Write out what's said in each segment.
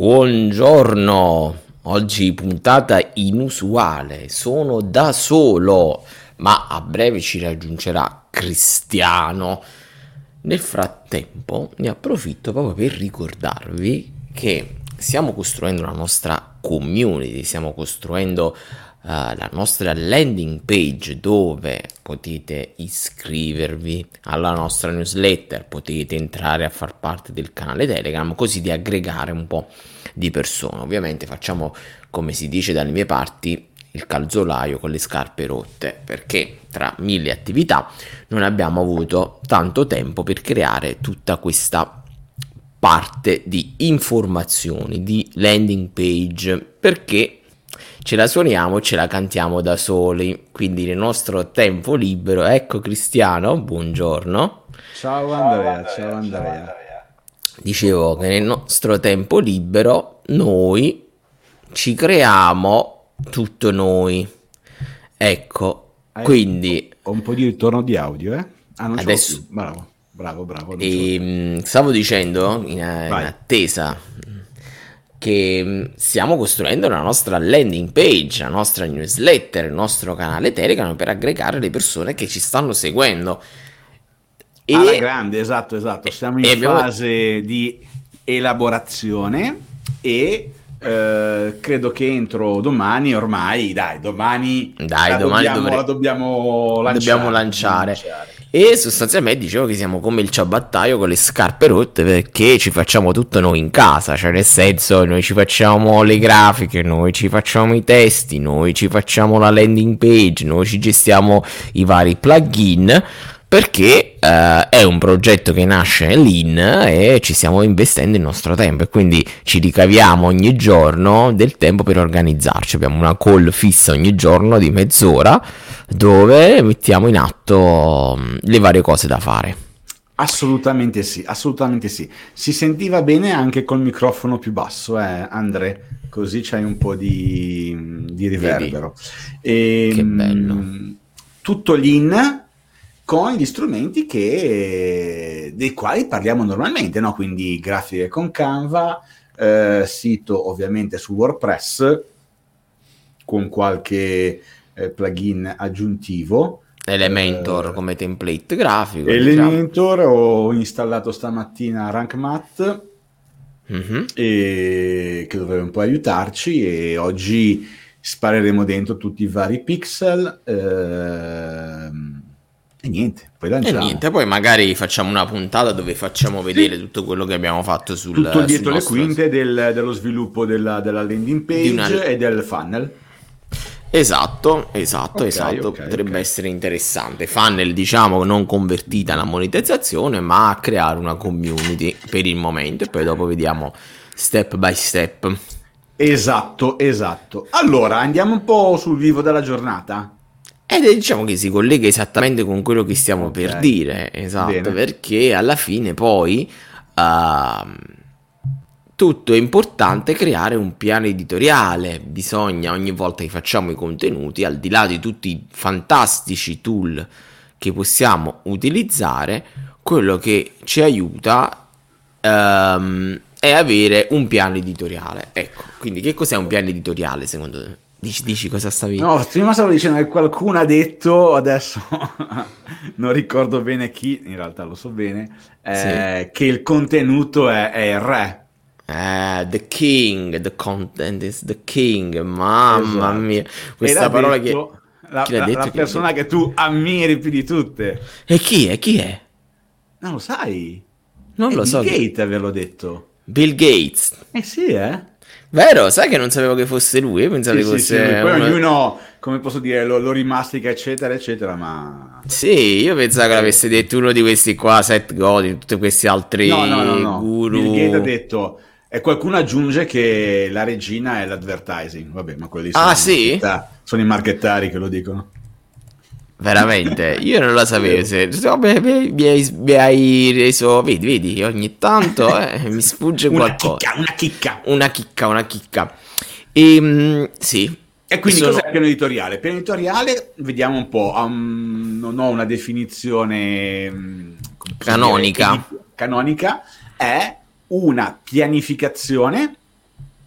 Buongiorno, oggi puntata inusuale, sono da solo, ma a breve ci raggiungerà Cristiano. Nel frattempo ne approfitto proprio per ricordarvi che stiamo costruendo la nostra community, stiamo costruendo uh, la nostra landing page dove potete iscrivervi alla nostra newsletter, potete entrare a far parte del canale Telegram, così di aggregare un po' di persone. Ovviamente facciamo, come si dice dalle mie parti, il calzolaio con le scarpe rotte perché tra mille attività non abbiamo avuto tanto tempo per creare tutta questa parte di informazioni, di landing page perché ce la suoniamo e ce la cantiamo da soli. Quindi nel nostro tempo libero, ecco Cristiano, buongiorno. Ciao Andrea, ciao Andrea. Dicevo che nel nostro tempo libero noi ci creiamo tutto noi. Ecco, Hai quindi... Ho un po' di ritorno di audio, eh? Ah, non adesso... Bravo, bravo, bravo. E, ehm, stavo dicendo, in, in attesa che mm, stiamo costruendo la nostra landing page, la nostra newsletter, il nostro canale Telegram per aggregare le persone che ci stanno seguendo. E... Alla grande, esatto, esatto. Siamo in abbiamo... fase di elaborazione e eh, credo che entro domani, ormai, dai, domani, dai, domani dobbiamo, dovre... dobbiamo lanciare. Dobbiamo lanciare. Dobbiamo lanciare. E sostanzialmente dicevo che siamo come il ciabattaio con le scarpe rotte perché ci facciamo tutto noi in casa, cioè nel senso noi ci facciamo le grafiche, noi ci facciamo i testi, noi ci facciamo la landing page, noi ci gestiamo i vari plugin perché uh, è un progetto che nasce lean e ci stiamo investendo il nostro tempo e quindi ci ricaviamo ogni giorno del tempo per organizzarci. Abbiamo una call fissa ogni giorno di mezz'ora dove mettiamo in atto mm, le varie cose da fare. Assolutamente sì, assolutamente sì. Si sentiva bene anche col microfono più basso, eh, Andre, così c'hai un po' di, di riverbero. E, che bello. Tutto lean con gli strumenti che, dei quali parliamo normalmente, no? quindi grafiche con Canva, eh, sito ovviamente su WordPress con qualche eh, plugin aggiuntivo. Elementor eh, come template grafico. Elementor diciamo. ho installato stamattina RankMath mm-hmm. e, che dovrebbe un po' aiutarci e oggi spareremo dentro tutti i vari pixel. Ehm, e niente, poi lanciamo. E niente, poi magari facciamo una puntata dove facciamo vedere sì. tutto quello che abbiamo fatto sul Tutto dietro sul le quinte del, dello sviluppo della, della landing page una... e del funnel. Esatto, esatto, okay, esatto, okay, potrebbe okay. essere interessante. Funnel, diciamo, non convertita alla monetizzazione, ma a creare una community per il momento e poi dopo vediamo step by step. Esatto, esatto. Allora, andiamo un po' sul vivo della giornata. Ed è, diciamo che si collega esattamente con quello che stiamo okay. per dire, esatto, Bene. perché alla fine poi uh, tutto è importante creare un piano editoriale, bisogna ogni volta che facciamo i contenuti, al di là di tutti i fantastici tool che possiamo utilizzare, quello che ci aiuta um, è avere un piano editoriale. Ecco, quindi che cos'è un piano editoriale secondo te? Dici, dici cosa stavi... No, prima stavo dicendo che qualcuno ha detto, adesso non ricordo bene chi, in realtà lo so bene, eh, sì. che il contenuto è, è il re. Eh, the king, the content is the king, mamma esatto. mia, questa parola detto, che... La, la, la persona che tu ammiri più di tutte. E chi è? Chi è? Non lo sai. Non è lo Bill so. Bill Gates averlo detto. Bill Gates. Eh sì, eh. Vero, sai che non sapevo che fosse lui, pensavo sì, che fosse... Sì, sì. Poi uno... ognuno, come posso dire, lo, lo, rimastica, eccetera, eccetera, ma... Sì, io pensavo che l'avesse detto uno di questi qua, Seth Godin, tutti questi altri no, no, no, no. guru... Bill Gates ha detto... E qualcuno aggiunge che la regina è l'advertising, vabbè, ma quelli sono, ah, sì? sono i marchettari che lo dicono. Veramente, io non lo sapevo. Se, vabbè, mi, hai, mi, hai, reso. Vedi, vedi, ogni tanto eh, mi sfugge qualcosa. Una chicca, una chicca. Una chicca, E, um, sì. E quindi sono... cos'è il piano editoriale? Il piano editoriale, vediamo un po'. Um, non ho una definizione um, canonica. Dire, canonica è una pianificazione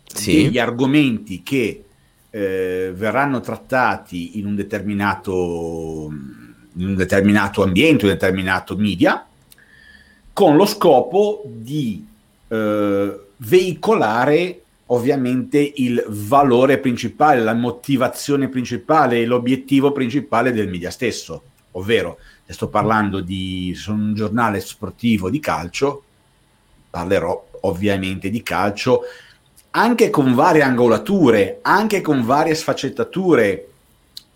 sì. degli argomenti che eh, verranno trattati in un determinato in un determinato ambiente, un determinato media, con lo scopo di eh, veicolare ovviamente il valore principale, la motivazione principale, l'obiettivo principale del media stesso, ovvero sto parlando di sono un giornale sportivo di calcio, parlerò ovviamente di calcio anche con varie angolature, anche con varie sfaccettature,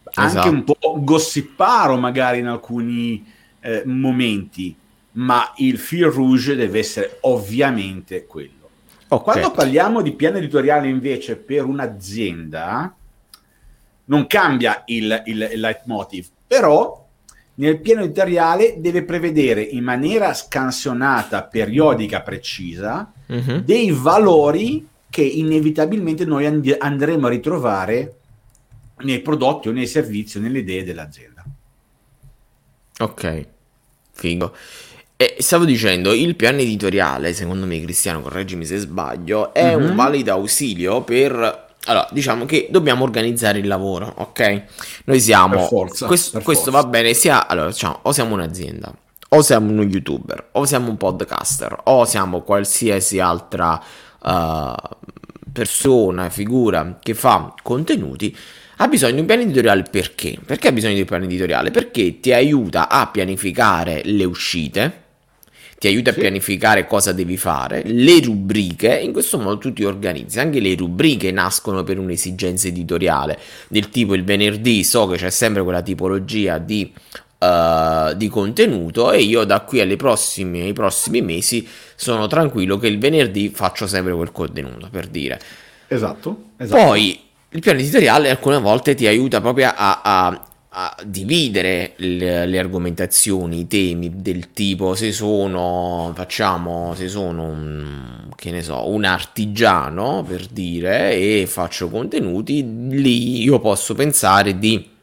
esatto. anche un po' gossiparo magari in alcuni eh, momenti, ma il fil rouge deve essere ovviamente quello. Okay. Quando parliamo di piano editoriale invece per un'azienda, non cambia il, il, il leitmotiv, però nel piano editoriale deve prevedere in maniera scansionata, periodica, precisa, uh-huh. dei valori che inevitabilmente noi and- andremo a ritrovare nei prodotti o nei servizi o nelle idee dell'azienda. Ok, figo. E stavo dicendo, il piano editoriale, secondo me, Cristiano, correggimi se sbaglio, è mm-hmm. un valido ausilio per allora, diciamo che dobbiamo organizzare il lavoro, ok? Noi siamo... Per forza, questo, questo va bene sia... Allora, diciamo, o siamo un'azienda, o siamo uno youtuber, o siamo un podcaster, o siamo qualsiasi altra uh, persona, figura che fa contenuti, ha bisogno di un piano editoriale perché? Perché ha bisogno di un piano editoriale? Perché ti aiuta a pianificare le uscite, ti aiuta sì. a pianificare cosa devi fare, le rubriche, in questo modo tu ti organizzi, anche le rubriche nascono per un'esigenza editoriale, del tipo il venerdì so che c'è sempre quella tipologia di, uh, di contenuto e io da qui prossime, ai prossimi mesi sono tranquillo che il venerdì faccio sempre quel contenuto, per dire. Esatto. esatto. Poi il piano editoriale alcune volte ti aiuta proprio a, a dividere le, le, argomentazioni, i temi del tipo se sono, facciamo, se sono un, che ne so, un artigiano per dire e faccio contenuti, lì io posso pensare di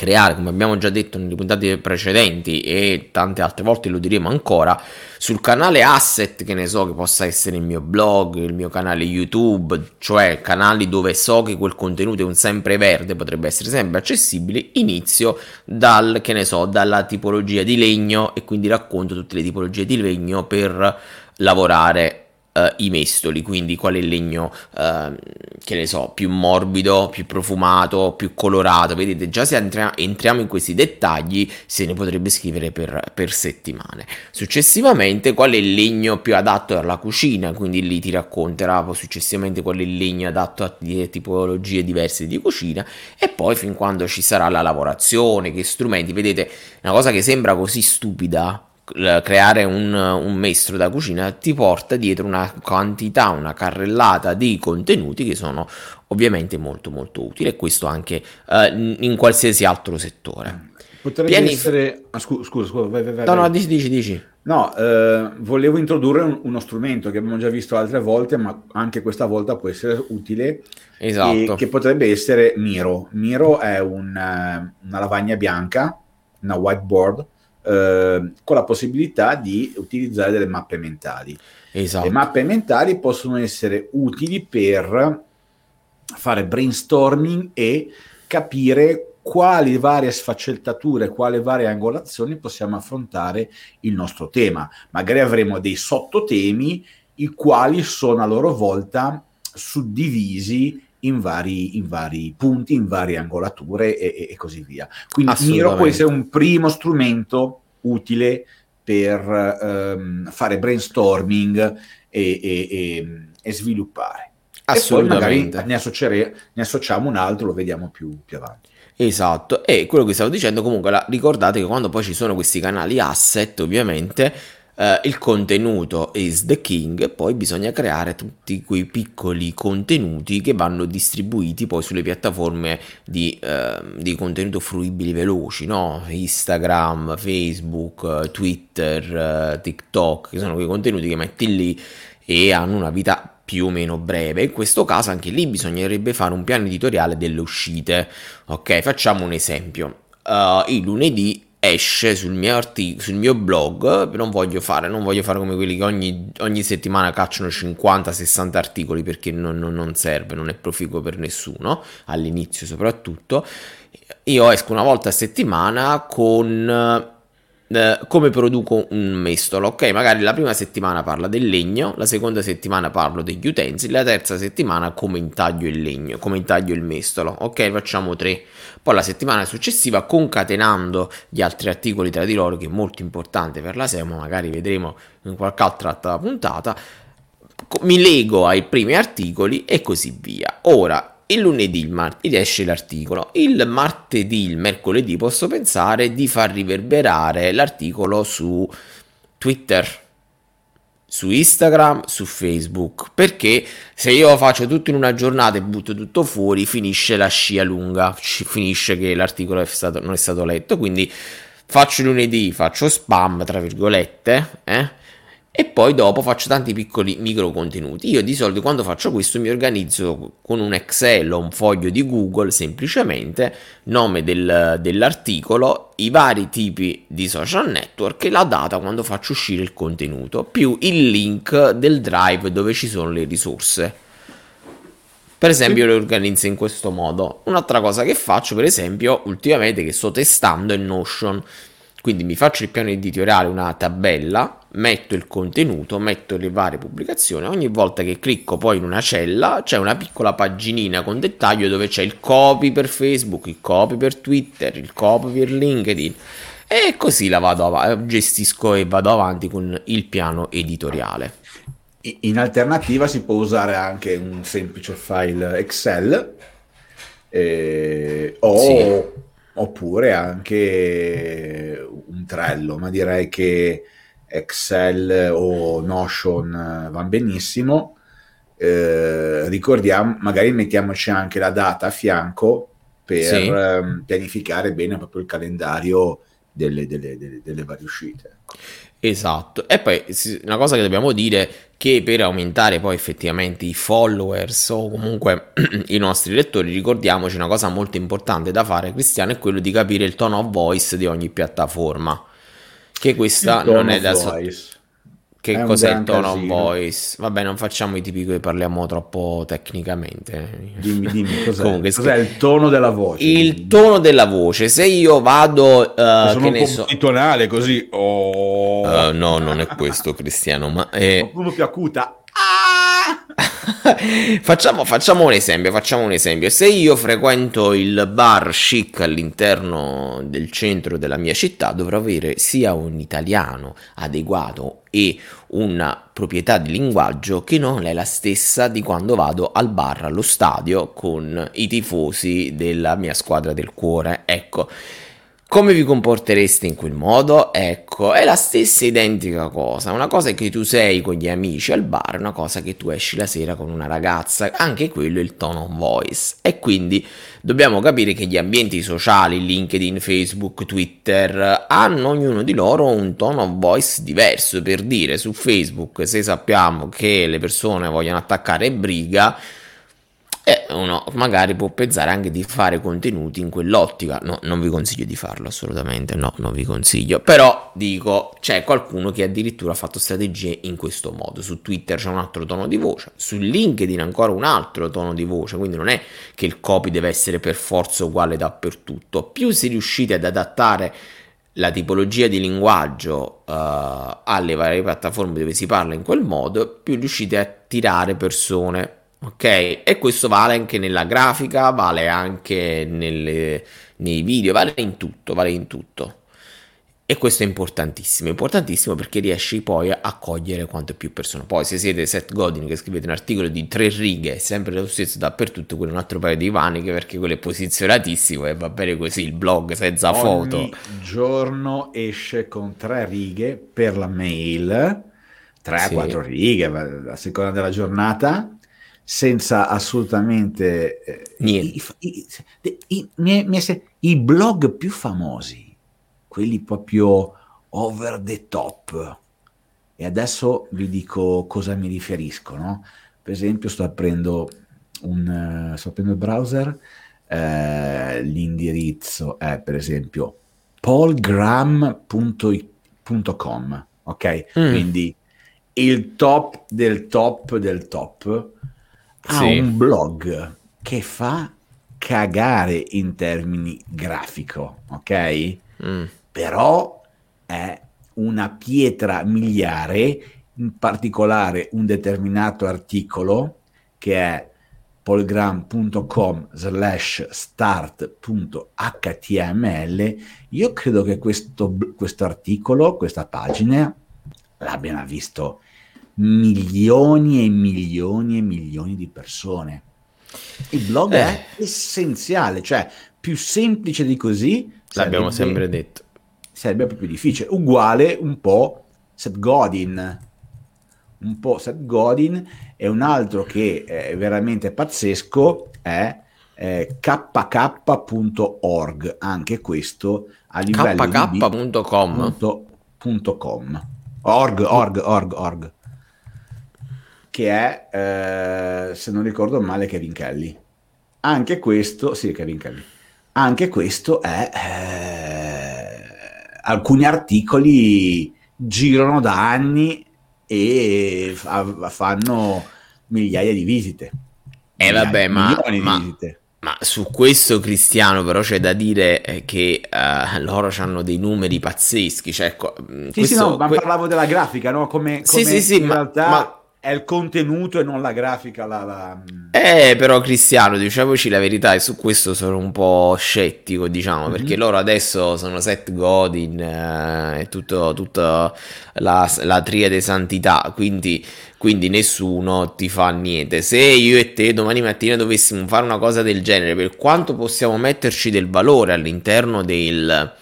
creare, come abbiamo già detto nelle puntate precedenti e tante altre volte lo diremo ancora, sul canale asset che ne so che possa essere il mio blog, il mio canale YouTube, cioè canali dove so che quel contenuto è un sempreverde, potrebbe essere sempre accessibile, inizio dal, che ne so, dalla tipologia di legno e quindi racconto tutte le tipologie di legno per lavorare uh, i mestoli, quindi qual è il legno, uh, che ne so, più morbido, più profumato, più colorato. Vedete, già se entra- entriamo in questi dettagli, se ne potrebbe scrivere per, per settimane. Successivamente, qual è il legno più adatto alla cucina, quindi lì ti racconterà poi successivamente qual è il legno adatto a tipologie diverse di cucina e poi fin quando ci sarà la lavorazione, che strumenti, vedete, una cosa che sembra così stupida creare un, un maestro da cucina ti porta dietro una quantità, una carrellata di contenuti che sono ovviamente molto molto utili e questo anche uh, in qualsiasi altro settore. Potrebbe Pianif- essere... Ah, scusa, scusa, scusa, vai, vai, vai. No, no, dici, dici, dici. No, eh, volevo introdurre un, uno strumento che abbiamo già visto altre volte, ma anche questa volta può essere utile. Esatto. che potrebbe essere Miro. Miro è un, eh, una lavagna bianca, una whiteboard, eh, con la possibilità di utilizzare delle mappe mentali. Esatto. Le mappe mentali possono essere utili per fare brainstorming e capire quali varie sfaccettature, quali varie angolazioni possiamo affrontare il nostro tema. Magari avremo dei sottotemi i quali sono a loro volta suddivisi in vari, in vari punti, in varie angolature e, e così via. Quindi Miro può essere un primo strumento utile per um, fare brainstorming e, e, e, e sviluppare. E poi magari ne, associare, ne, associamo un altro, lo vediamo più, più avanti. Esatto, e quello che stavo dicendo comunque, la, ricordate che quando poi ci sono questi canali asset, ovviamente, Uh, il contenuto is the king, poi bisogna creare tutti quei piccoli contenuti che vanno distribuiti poi sulle piattaforme di, uh, di contenuto fruibili veloci, no? Instagram, Facebook, Twitter, uh, TikTok, che sono quei contenuti che metti lì e hanno una vita più o meno breve. In questo caso anche lì bisognerebbe fare un piano editoriale delle uscite. Ok, facciamo un esempio. il lunedì esce sul mio, artic- sul mio blog, non voglio fare, non voglio fare come quelli che ogni, ogni settimana cacciano 50-60 articoli perché non, non, non, serve, non è proficuo per nessuno, all'inizio soprattutto. Io esco una volta a settimana con eh, come produco un mestolo. Ok, magari la prima settimana parla del legno, la seconda settimana parlo degli utensili, la terza settimana come intaglio il legno, come intaglio il mestolo. Ok, facciamo tre. Poi la settimana successiva, concatenando gli altri articoli tra di loro, che è molto importante per la SEO, magari vedremo in qualche altra puntata, mi lego ai primi articoli e così via. Ora, il lunedì, il martedì esce l'articolo, il martedì, il mercoledì posso pensare di far riverberare l'articolo su Twitter, su Instagram, su Facebook, perché se io faccio tutto in una giornata e butto tutto fuori, finisce la scia lunga, finisce che l'articolo è stato, non è stato letto, quindi faccio lunedì, faccio spam, tra virgolette, eh? E poi dopo faccio tanti piccoli micro contenuti. Io di solito quando faccio questo mi organizzo con un Excel o un foglio di Google semplicemente, nome del, dell'articolo, i vari tipi di social network e la data quando faccio uscire il contenuto, più il link del drive dove ci sono le risorse. Per esempio, le organizzo in questo modo. Un'altra cosa che faccio, per esempio, ultimamente che sto testando è Notion. Quindi mi faccio il piano editoriale, una tabella, metto il contenuto, metto le varie pubblicazioni. Ogni volta che clicco poi in una cella c'è una piccola paginina con dettaglio dove c'è il copy per Facebook, il copy per Twitter, il copy per LinkedIn. E così la vado avanti, gestisco e vado avanti con il piano editoriale. In alternativa si può usare anche un semplice file Excel eh, o sì oppure anche un Trello, ma direi che Excel o Notion vanno benissimo. Eh, ricordiamo, magari mettiamoci anche la data a fianco per sì. Ehm, pianificare bene proprio il calendario delle, delle, delle, delle varie uscite. Esatto, e poi una cosa che dobbiamo dire che per aumentare poi effettivamente i followers o comunque i nostri lettori, ricordiamoci una cosa molto importante da fare, Cristiano, è quello di capire il tone of voice di ogni piattaforma. Che questa non è da voice. Che cos'è il tone of voice? Vabbè, non facciamo i tipi che parliamo troppo tecnicamente. Dimmi, dimmi, cos'è, Comunque, cos'è il tono della voce? Il tono della voce. Se io vado... Uh, sono un po' so... tonale così... Oh. Uh, no, non è questo, Cristiano, ma... È... Qualcuno più acuta. facciamo, facciamo, un esempio, facciamo un esempio. Se io frequento il bar chic all'interno del centro della mia città, dovrò avere sia un italiano adeguato e una proprietà di linguaggio che non è la stessa di quando vado al bar, allo stadio con i tifosi della mia squadra del cuore. Ecco. Come vi comportereste in quel modo? Ecco, è la stessa identica cosa. Una cosa è che tu sei con gli amici al bar, una cosa che tu esci la sera con una ragazza. Anche quello è il tone of voice. E quindi dobbiamo capire che gli ambienti sociali, LinkedIn, Facebook, Twitter, hanno ognuno di loro un tone of voice diverso. Per dire, su Facebook, se sappiamo che le persone vogliono attaccare briga, uno magari può pensare anche di fare contenuti in quell'ottica. No, non vi consiglio di farlo assolutamente, no, non vi consiglio. Però dico, c'è qualcuno che addirittura ha fatto strategie in questo modo. Su Twitter c'è un altro tono di voce, su LinkedIn ancora un altro tono di voce, quindi non è che il copy deve essere per forza uguale dappertutto. Più si riuscite ad adattare la tipologia di linguaggio uh, alle varie piattaforme dove si parla in quel modo, più riuscite a attirare persone Ok, e questo vale anche nella grafica, vale anche nelle, nei video, vale in tutto, vale in tutto. E questo è importantissimo, importantissimo perché riesci poi a cogliere quanto più persone. Poi se siete Seth Godin che scrivete un articolo di tre righe, sempre lo stesso dappertutto, quello è un altro paio di maniche perché quello è posizionatissimo e va bene così, il blog senza Ogni foto. Ogni giorno esce con tre righe per la mail, 3-4 sì. righe a seconda della giornata senza assolutamente eh, niente. I, i, i, I, blog più famosi, quelli proprio over the top. E adesso vi dico cosa mi riferisco. No? Per esempio, sto aprendo, un, uh, sto aprendo il browser, uh, l'indirizzo è per esempio paulgram.com, ok? Mm. Quindi il top del top del top ha sì. un blog che fa cagare in termini grafico, ok? Mm. Però è una pietra miliare, in particolare un determinato articolo che è polgram.com slash start.html io credo che questo, questo articolo, questa pagina l'abbiano visto milioni e milioni e milioni di persone. Il blog eh. è essenziale cioè più semplice di così l'abbiamo sempre detto. Sarebbe più difficile. Uguale un po' Seth Godin. Un po' Seth Godin e un altro che è veramente pazzesco è eh, kk.org, anche questo a livello kk.com org, org, org, org che è eh, se non ricordo male Kevin Kelly anche questo, sì Kevin Kelly anche questo è eh, alcuni articoli girano da anni e fa, fanno migliaia di visite. E eh vabbè, ma, ma, ma, su questo Cristiano però c'è da dire eh, che uh, loro hanno dei numeri pazzeschi. Cioè, sì, questo, sì, no, ma que- parlavo della grafica, no? Come, come sì, sì, sì, in ma, realtà... Ma è il contenuto e non la grafica. La, la... Eh, però Cristiano, diciamoci la verità, e su questo sono un po' scettico, diciamo, mm-hmm. perché loro adesso sono Seth Godin eh, e tutto, tutta la, la triade santità, quindi, quindi nessuno ti fa niente. Se io e te domani mattina dovessimo fare una cosa del genere, per quanto possiamo metterci del valore all'interno del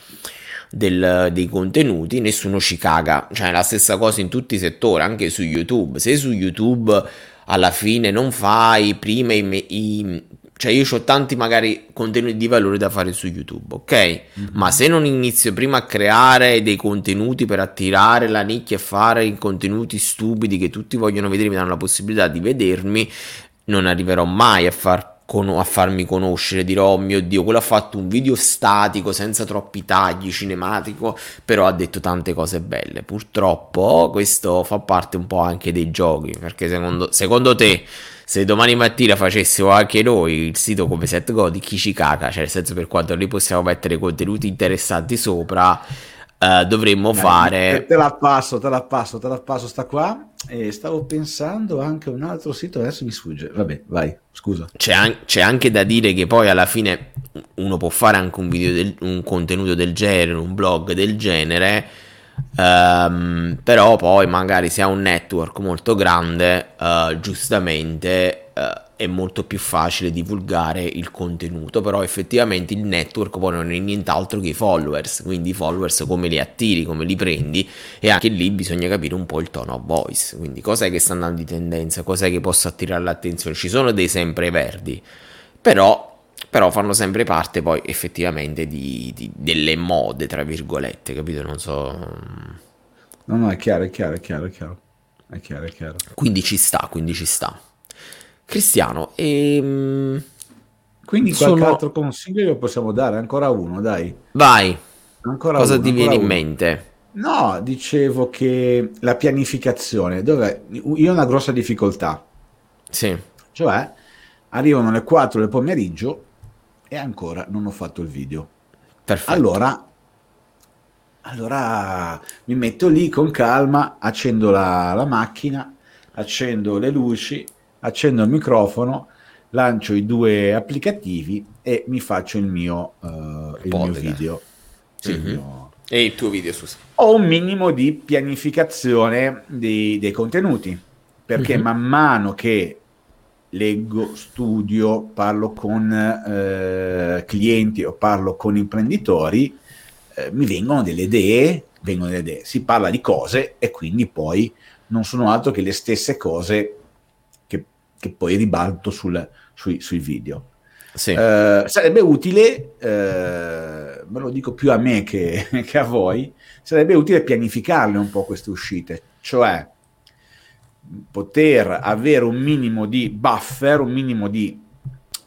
del, dei contenuti, nessuno ci caga. Cioè, è la stessa cosa in tutti i settori, anche su YouTube. Se su YouTube alla fine non fai prima i, i cioè io ho tanti magari contenuti di valore da fare su YouTube, ok? Mm-hmm. Ma se non inizio prima a creare dei contenuti per attirare la nicchia e fare i contenuti stupidi che tutti vogliono vedere, mi danno la possibilità di vedermi, non arriverò mai a far a farmi conoscere, dirò oh mio dio, quello ha fatto un video statico senza troppi tagli, cinematico, però ha detto tante cose belle. Purtroppo questo fa parte un po' anche dei giochi, perché secondo, secondo te se domani mattina facessimo anche noi il sito come SetGodi, chi ci caga, cioè nel senso per quanto noi possiamo mettere contenuti interessanti sopra, Uh, dovremmo Dai, fare. Te la passo, te la passo, te la passo, sta qua. E stavo pensando anche a un altro sito, adesso mi sfugge. Vabbè, vai, scusa. C'è, an- c'è anche da dire che poi alla fine uno può fare anche un video, del- un contenuto del genere, un blog del genere. Um, però poi magari se ha un network molto grande, uh, giustamente. Uh, è molto più facile divulgare il contenuto, però effettivamente il network poi non è nient'altro che i followers, quindi i followers come li attiri, come li prendi e anche lì bisogna capire un po' il tono of voice, quindi cos'è che sta andando di tendenza, cos'è che possa attirare l'attenzione, ci sono dei sempre verdi, però, però fanno sempre parte poi effettivamente di, di, delle mode, tra virgolette, capito? Non so... No, no, è chiaro, è chiaro, è chiaro, è chiaro. È chiaro, è chiaro. Quindi ci sta, quindi ci sta. Cristiano, e... Ehm, Quindi qualche sono... altro consiglio lo possiamo dare? Ancora uno, dai. Vai. Ancora Cosa uno, ti viene uno. in mente? No, dicevo che la pianificazione, dove io ho una grossa difficoltà. Sì. Cioè, arrivano le 4 del pomeriggio e ancora non ho fatto il video. Perfetto. Allora, allora mi metto lì con calma, accendo la, la macchina, accendo le luci, accendo il microfono, lancio i due applicativi e mi faccio il mio, uh, il mio video. Sì, mm-hmm. il mio... E il tuo video, scusa. Ho un minimo di pianificazione di, dei contenuti, perché mm-hmm. man mano che leggo, studio, parlo con eh, clienti o parlo con imprenditori, eh, mi vengono delle idee, vengono delle idee, si parla di cose e quindi poi non sono altro che le stesse cose che poi ribalto sul, sui, sui, video. Sì. Eh, sarebbe utile, eh, me lo dico più a me che, che, a voi, sarebbe utile pianificarle un po' queste uscite, cioè poter avere un minimo di buffer, un minimo di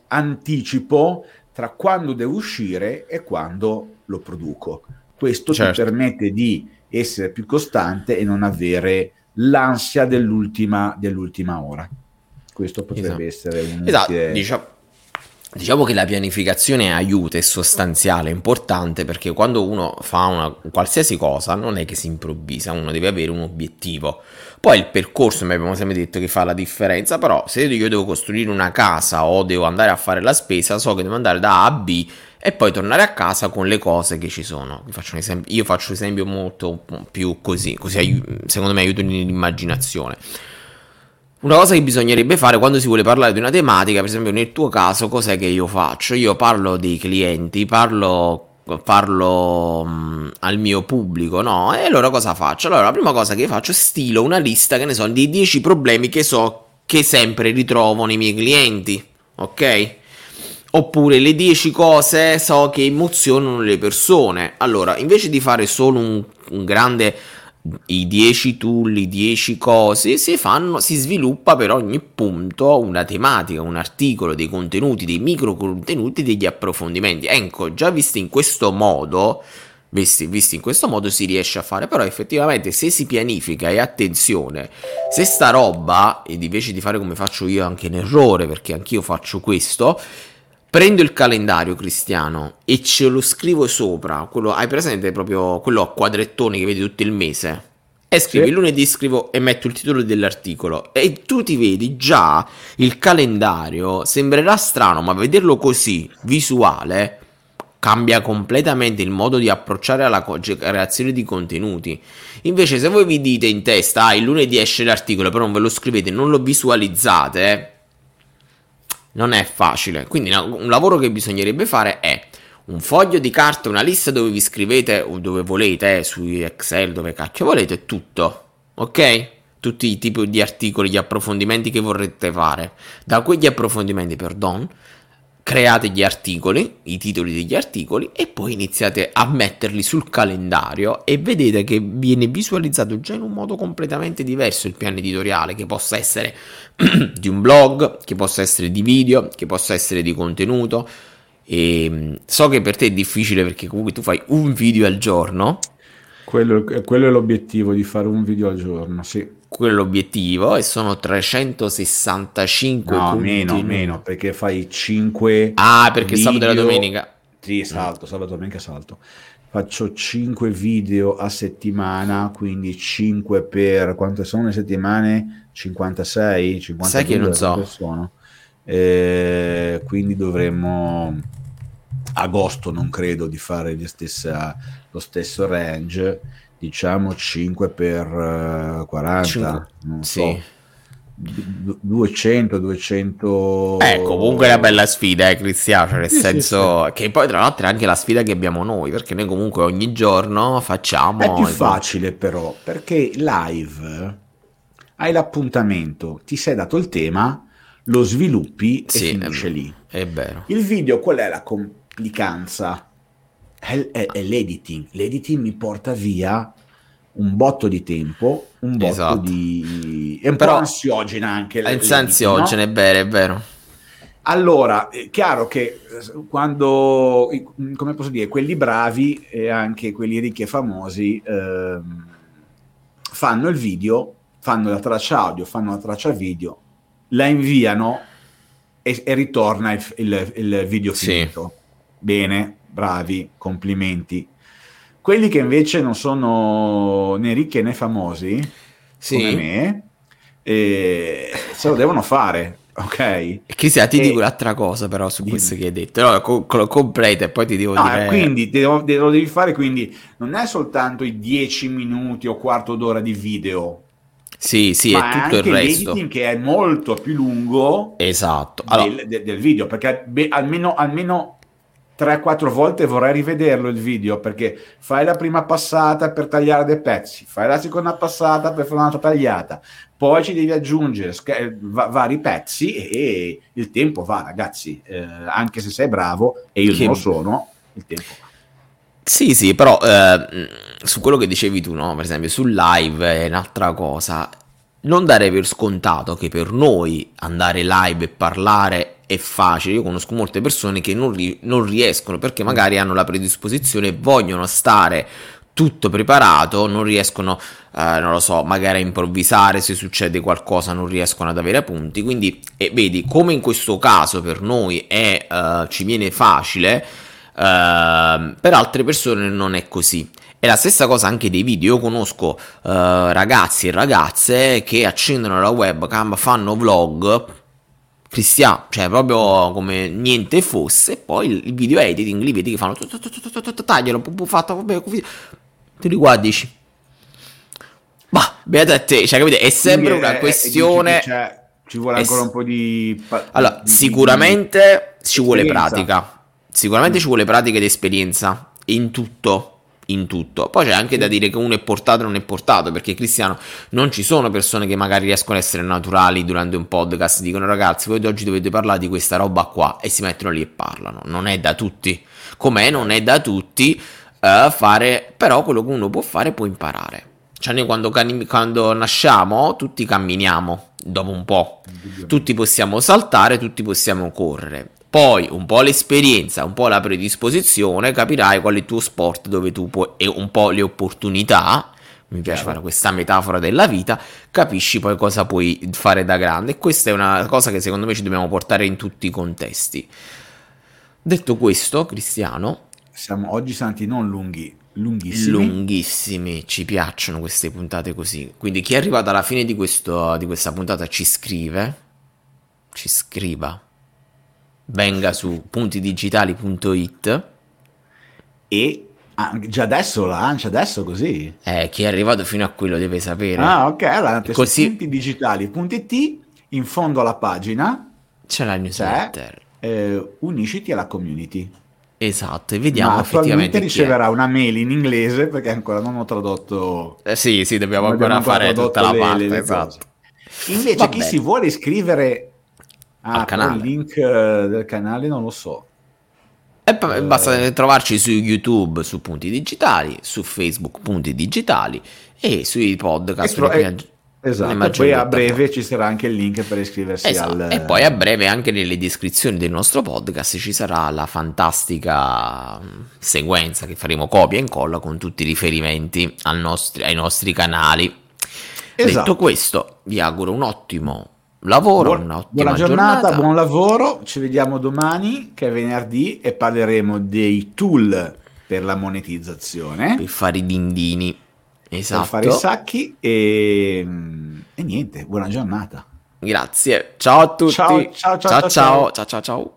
anticipo tra quando devo uscire e quando lo produco. Questo certo. ti permette di essere più costante e non avere l'ansia dell'ultima, dell'ultima ora. Questo potrebbe esatto. essere un... Esatto, diciamo, Diciamo che la pianificazione aiuta, è sostanziale, è importante perché quando uno fa una qualsiasi cosa non è che si improvvisa, uno deve avere un obiettivo. Poi il percorso, mi abbiamo sempre detto che fa la differenza, però se io devo costruire una casa o devo andare a fare la spesa, so che devo andare da A a B e poi tornare a casa con le cose che ci sono. Faccio esempio, io faccio un esempio molto più così, così secondo me aiuta l'immaginazione. Una cosa che bisognerebbe fare quando si vuole parlare di una tematica, per esempio nel tuo caso, cos'è che io faccio? Io parlo dei clienti, parlo parlo um, al mio pubblico, no? E allora cosa faccio? Allora la prima cosa che faccio è stilo una lista, che ne so, di 10 problemi che so che sempre ritrovo nei miei clienti, ok? Oppure le 10 cose so che emozionano le persone. Allora, invece di fare solo un, un grande i 10 tool, i 10 cose, si fanno, si sviluppa per ogni punto una tematica, un articolo, dei contenuti, dei micro contenuti, degli approfondimenti. Ecco, già visti in questo modo, visti, visti in questo modo si riesce a fare, però effettivamente se si pianifica e attenzione, se sta roba, ed invece di fare come faccio io anche in errore, perché anch'io faccio questo, prendo il calendario cristiano e ce lo scrivo sopra, quello, hai presente proprio quello a quadrettoni che vedi tutto il mese? E scrivi sì. lunedì scrivo e metto il titolo dell'articolo e tu ti vedi già il calendario, sembrerà strano, ma vederlo così, visuale, cambia completamente il modo di approcciare alla creazione di contenuti. Invece se voi vi dite in testa, ah, il lunedì esce l'articolo, però non ve lo scrivete, non lo visualizzate, non è facile. Quindi un lavoro che bisognerebbe fare è un foglio di carta, una lista dove vi scrivete o dove volete, eh, su Excel, dove cacchio volete, tutto. Ok? Tutti i tipi di articoli, gli approfondimenti che vorrete fare. Da quegli approfondimenti, perdon, create gli articoli, i titoli degli articoli e poi iniziate a metterli sul calendario e vedete che viene visualizzato già in un modo completamente diverso il piano editoriale che possa essere di un blog, che possa essere di video, che possa essere di contenuto. E mm, so che per te è difficile perché comunque tu fai un video al giorno. Quello, quello è l'obiettivo di fare un video al giorno, sì quello l'obiettivo e sono 365 no meno meno perché fai 5 ah perché video... sabato e la domenica. Sì salto sabato e domenica salto. Faccio 5 video a settimana quindi 5 per quante sono le settimane? 56 50 sai che non so. sono eh, quindi dovremmo agosto non credo di fare stessa, lo stesso range diciamo 5 per 40, 5, non sì. so. 200, 200. Eh, comunque è una bella sfida, eh, Cristiano. Cioè nel sì, senso sì, che poi, tra l'altro, è anche la sfida che abbiamo noi. Perché noi, comunque, ogni giorno facciamo. È più facile, però, perché live hai l'appuntamento, ti sei dato il tema, lo sviluppi e finisce è, lì. È vero. Il video, qual è la complicanza? È, è, è l'editing. L'editing mi porta via un botto di tempo, un botto esatto. di... è un Però, po' ansiogena anche. È ansiogena, no? è vero, è vero. Allora, è chiaro che eh, quando, come posso dire, quelli bravi e anche quelli ricchi e famosi ehm, fanno il video, fanno la traccia audio, fanno la traccia video, la inviano e, e ritorna il, il, il video finito. Sì. Bene, bravi, complimenti. Quelli che invece non sono né ricchi né famosi, sì. come me, eh, se lo devono fare, ok? Cristian, ti e... dico un'altra cosa però su questo che hai detto, no, co- co- completa e poi ti devo no, dire... Quindi devo, lo devi fare, quindi non è soltanto i 10 minuti o quarto d'ora di video, sì, sì, è tutto il resto. che è molto più lungo esatto. Allora, del, del, del, video, perché beh, almeno, almeno 3-4 volte vorrei rivederlo il video perché fai la prima passata per tagliare dei pezzi, fai la seconda passata per fare un'altra tagliata, poi ci devi aggiungere sc- va- vari pezzi e, il tempo va, ragazzi. Eh, anche se sei bravo, e io che... non lo sono, il tempo va. Sì, sì, però eh, su quello che dicevi tu, no? Per esempio, sul live è un'altra cosa non dare per scontato che per noi andare live e parlare è facile. Io conosco molte persone che non, ri- non riescono perché magari hanno la predisposizione e vogliono stare tutto preparato, non riescono, eh, non lo so, magari a improvvisare se succede qualcosa, non riescono ad avere appunti. Quindi, eh, vedi, come in questo caso per noi è, eh, ci viene facile, ehm, per altre persone non è così. È la stessa cosa anche dei video. Io conosco eh, ragazzi e ragazze che accendono la webcam, fanno vlog cristiano, cioè proprio come niente fosse. Poi il video editing li vedi che fanno taglialo, fatto, vabbè, tu li guardi dici ma beata a te. Cioè capite? È sempre una questione cioè, ci vuole ancora un po' di allora sicuramente ci vuole pratica. Sicuramente ci vuole pratica ed esperienza in tutto in tutto. Poi c'è anche da dire che uno è portato e non è portato, perché Cristiano non ci sono persone che magari riescono ad essere naturali durante un podcast, dicono ragazzi, voi oggi dovete parlare di questa roba qua e si mettono lì e parlano. Non è da tutti. Com'è non è da tutti uh, fare, però quello che uno può fare può imparare. Cioè noi quando, quando nasciamo tutti camminiamo dopo un po', tutti possiamo saltare, tutti possiamo correre. Poi un po' l'esperienza, un po' la predisposizione, capirai qual è il tuo sport dove tu puoi, e un po' le opportunità, mi piace fare questa metafora della vita, capisci poi cosa puoi fare da grande. E questa è una cosa che secondo me ci dobbiamo portare in tutti i contesti. Detto questo, Cristiano, siamo oggi santi non lunghi, lunghissimi. Lunghissimi, ci piacciono queste puntate così. Quindi chi è arrivato alla fine di, questo, di questa puntata ci scrive, ci scriva, venga su puntidigitali.it e ah, già adesso lancia, adesso così. Eh, chi è arrivato fino a quello deve sapere. Ah, ok, allora così... puntidigitali.it, in fondo alla pagina c'è la newsletter. Eh, unisciti alla community. Esatto, e vediamo Ma effettivamente riceverà una mail in inglese perché ancora non ho tradotto. Eh sì, sì, dobbiamo ancora fare tutta la parte, le, esatto. Invece Va chi si vuole iscrivere ah, al canale, il link eh, del canale non lo so. E eh, basta trovarci su YouTube su Punti Digitali, su Facebook Punti Digitali e sui podcast. E, Esatto, poi a breve ci sarà anche il link per iscriversi esatto. al... E poi a breve anche nelle descrizioni del nostro podcast ci sarà la fantastica mm, sequenza che faremo copia e incolla con tutti i riferimenti nostri, ai nostri canali. Esatto. Detto questo, vi auguro un ottimo lavoro, buona, buona giornata, giornata, buon lavoro, ci vediamo domani che è venerdì e parleremo dei tool per la monetizzazione. Per fare i dindini. Esatto. per fare i sacchi e, e niente, buona giornata. Grazie. Ciao a tutti. ciao ciao ciao ciao. ciao, ciao. ciao, ciao.